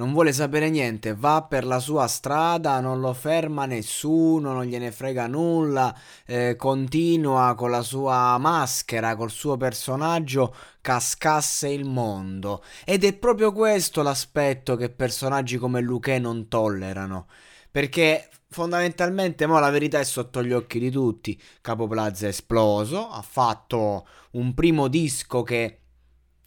Non vuole sapere niente, va per la sua strada, non lo ferma nessuno, non gliene frega nulla, eh, continua con la sua maschera, col suo personaggio, cascasse il mondo. Ed è proprio questo l'aspetto che personaggi come Luque non tollerano. Perché fondamentalmente, mo la verità è sotto gli occhi di tutti. Capo Plaza è esploso, ha fatto un primo disco che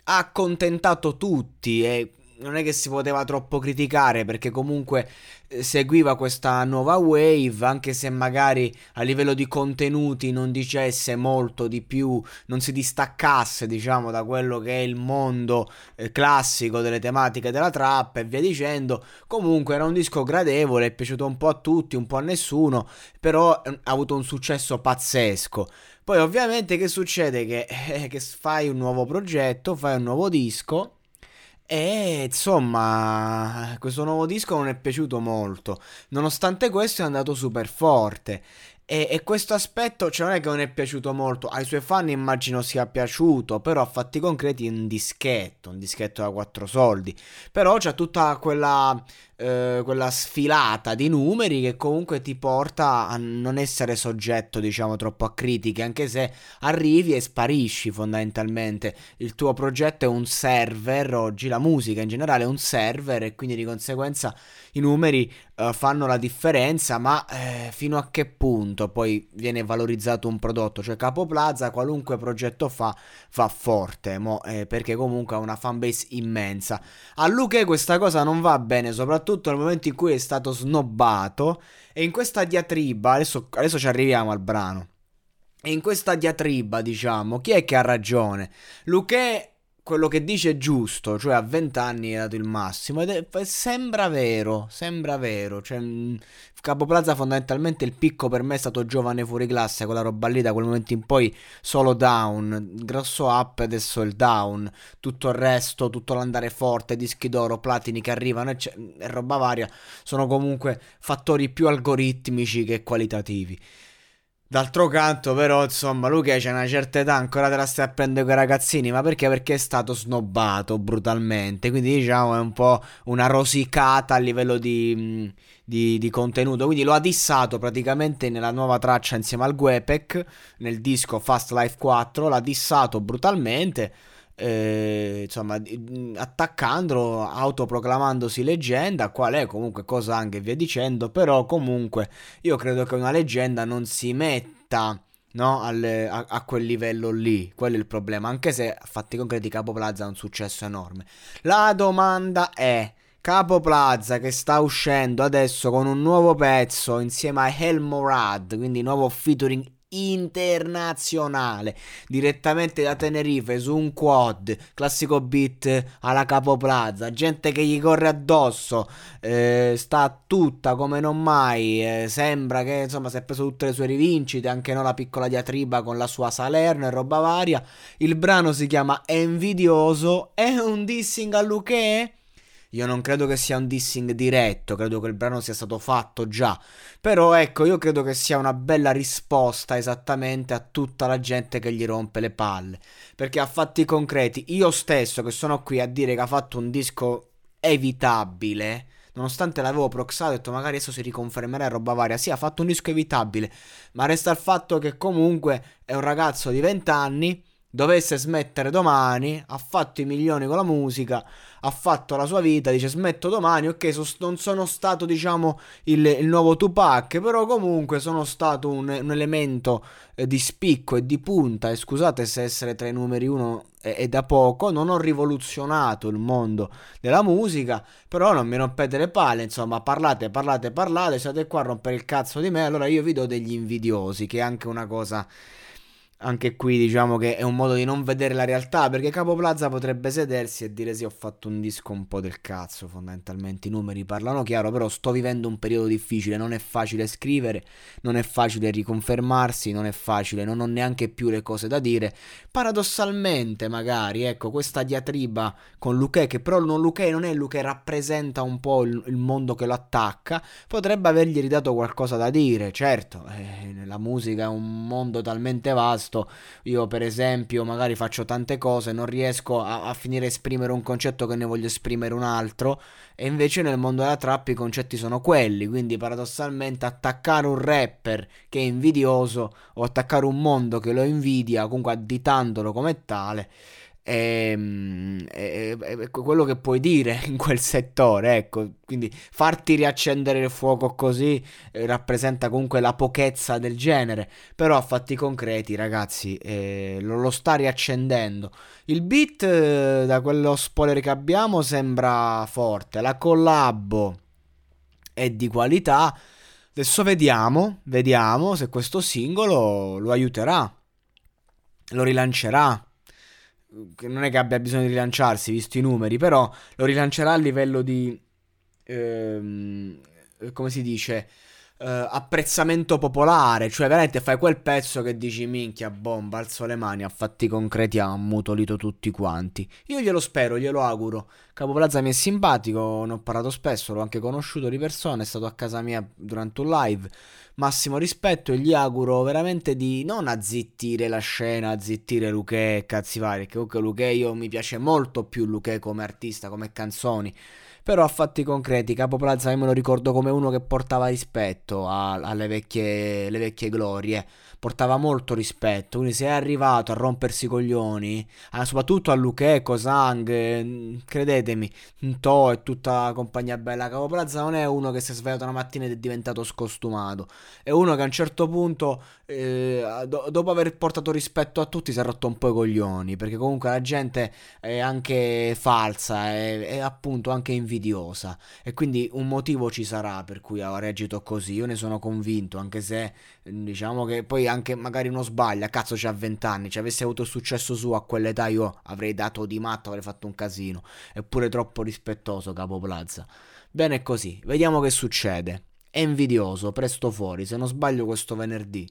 ha accontentato tutti e non è che si poteva troppo criticare perché comunque eh, seguiva questa nuova wave, anche se magari a livello di contenuti non dicesse molto di più, non si distaccasse, diciamo, da quello che è il mondo eh, classico delle tematiche della trap e via dicendo. Comunque era un disco gradevole, è piaciuto un po' a tutti, un po' a nessuno, però eh, ha avuto un successo pazzesco. Poi ovviamente che succede? Che, eh, che fai un nuovo progetto, fai un nuovo disco e insomma, questo nuovo disco non è piaciuto molto. Nonostante questo è andato super forte. E, e, questo aspetto, cioè non è che non è piaciuto molto, ai suoi fan immagino sia piaciuto, però a fatti concreti un dischetto, un dischetto da quattro soldi. Però c'è tutta quella eh, quella sfilata di numeri che comunque ti porta a non essere soggetto, diciamo, troppo a critiche, anche se arrivi e sparisci fondamentalmente. Il tuo progetto è un server, oggi la musica in generale è un server e quindi di conseguenza i numeri uh, fanno la differenza, ma eh, fino a che punto poi viene valorizzato un prodotto? Cioè Capo Plaza qualunque progetto fa va forte, mo, eh, perché comunque ha una fanbase immensa. A Luque questa cosa non va bene, soprattutto nel momento in cui è stato snobbato. E in questa diatriba, adesso, adesso ci arriviamo al brano. In questa diatriba, diciamo, chi è che ha ragione? Luque quello che dice è giusto, cioè a 20 anni è dato il massimo ed è, sembra vero, sembra vero, cioè mm, Capo Plaza fondamentalmente il picco per me è stato giovane fuori classe, quella roba lì da quel momento in poi solo down, grosso up adesso il down, tutto il resto, tutto l'andare forte, dischi d'oro, platini che arrivano e, e roba varia, sono comunque fattori più algoritmici che qualitativi. D'altro canto, però, insomma, Luca c'è una certa età, ancora te la stai a prendere con i ragazzini, ma perché? Perché è stato snobbato brutalmente, quindi diciamo è un po' una rosicata a livello di, di, di contenuto, quindi lo ha dissato praticamente nella nuova traccia insieme al Guepec, nel disco Fast Life 4, l'ha dissato brutalmente eh, insomma, attaccandolo, autoproclamandosi leggenda, qual è comunque cosa anche via dicendo, però comunque io credo che una leggenda non si metta no, al, a, a, quel livello lì, quello è il problema, anche se a fatti concreti Capo Plaza ha un successo enorme. La domanda è... Capo Plaza che sta uscendo adesso con un nuovo pezzo insieme a El Morad, quindi nuovo featuring internazionale direttamente da Tenerife su un quad classico beat alla Capo Plaza gente che gli corre addosso eh, sta tutta come non mai eh, sembra che insomma si è preso tutte le sue rivincite anche no la piccola diatriba con la sua Salerno e roba varia il brano si chiama Envidioso è un dissing a Luque? Io non credo che sia un dissing diretto, credo che il brano sia stato fatto già. Però ecco, io credo che sia una bella risposta esattamente a tutta la gente che gli rompe le palle. Perché a fatti concreti, io stesso che sono qui a dire che ha fatto un disco evitabile, nonostante l'avevo proxato, ho detto magari adesso si riconfermerà roba varia. Sì, ha fatto un disco evitabile, ma resta il fatto che comunque è un ragazzo di 20 anni dovesse smettere domani, ha fatto i milioni con la musica, ha fatto la sua vita, dice smetto domani, ok, so, non sono stato diciamo il, il, nuovo Tupac, però comunque sono stato un, un elemento eh, di spicco e di punta, e scusate se essere tra i numeri uno è, è, da poco, non ho rivoluzionato il mondo della musica, però non mi rompete le palle, insomma, parlate, parlate, parlate, siete qua a rompere il cazzo di me, allora io vi do degli invidiosi, che è anche una cosa anche qui diciamo che è un modo di non vedere la realtà perché Capo Plaza potrebbe sedersi e dire sì ho fatto un disco un po' del cazzo fondamentalmente i numeri parlano chiaro però sto vivendo un periodo difficile non è facile scrivere non è facile riconfermarsi non è facile non ho neanche più le cose da dire. Paradossalmente magari ecco questa diatriba con Luque che però non Luque non è Luque rappresenta un po' il, il, mondo che lo attacca potrebbe avergli ridato qualcosa da dire certo eh, la musica è un mondo talmente vasto testo. Io, per esempio, magari faccio tante cose, non riesco a, a finire a esprimere un concetto che ne voglio esprimere un altro. E invece nel mondo della trap i concetti sono quelli. Quindi, paradossalmente, attaccare un rapper che è invidioso o attaccare un mondo che lo invidia, comunque additandolo come tale è, è, è, quello che puoi dire in quel settore, ecco, quindi farti riaccendere il fuoco così eh, rappresenta comunque la pochezza del genere, però a fatti concreti ragazzi eh, lo, lo, sta riaccendendo. Il beat eh, da quello spoiler che abbiamo sembra forte, la collabo è di qualità, adesso vediamo, vediamo se questo singolo lo aiuterà, lo rilancerà che non è che abbia bisogno di rilanciarsi visto i numeri, però lo rilancerà a livello di ehm, come si dice Uh, apprezzamento popolare, cioè veramente fai quel pezzo che dici minchia bomba, alzo le mani, a fatti concreti ha ammutolito tutti quanti. Io glielo spero, glielo auguro. Capo Plaza mi è simpatico, ne ho parlato spesso, l'ho anche conosciuto di persona, è stato a casa mia durante un live. Massimo rispetto e gli auguro veramente di non azzittire la scena, azzittire Luque e cazzi vari, che comunque Luque io mi piace molto più Luque come artista, come canzoni però a fatti concreti, Capo Plaza io me lo ricordo come uno che portava rispetto a, alle vecchie, vecchie glorie portava molto rispetto. Quindi se è arrivato a rompersi i coglioni, eh, soprattutto a Lucheco, Sang, eh, credetemi, To e tutta la compagnia bella. Capo Plaza non è uno che si è svegliato una mattina ed è diventato scostumato. È uno che a un certo punto, eh, do- dopo aver portato rispetto a tutti, si è rotto un po' i coglioni. Perché comunque la gente è anche falsa, è, è appunto anche invidiosa. E quindi un motivo ci sarà per cui ha reagito così. Io ne sono convinto, anche se diciamo che poi anche magari uno sbaglia, cazzo c'ha 20 anni, ci avesse avuto successo su a quell'età io avrei dato di matto, avrei fatto un casino, eppure troppo rispettoso Capo Plaza. Bene così, vediamo che succede. È invidioso, presto fuori, se non sbaglio questo venerdì.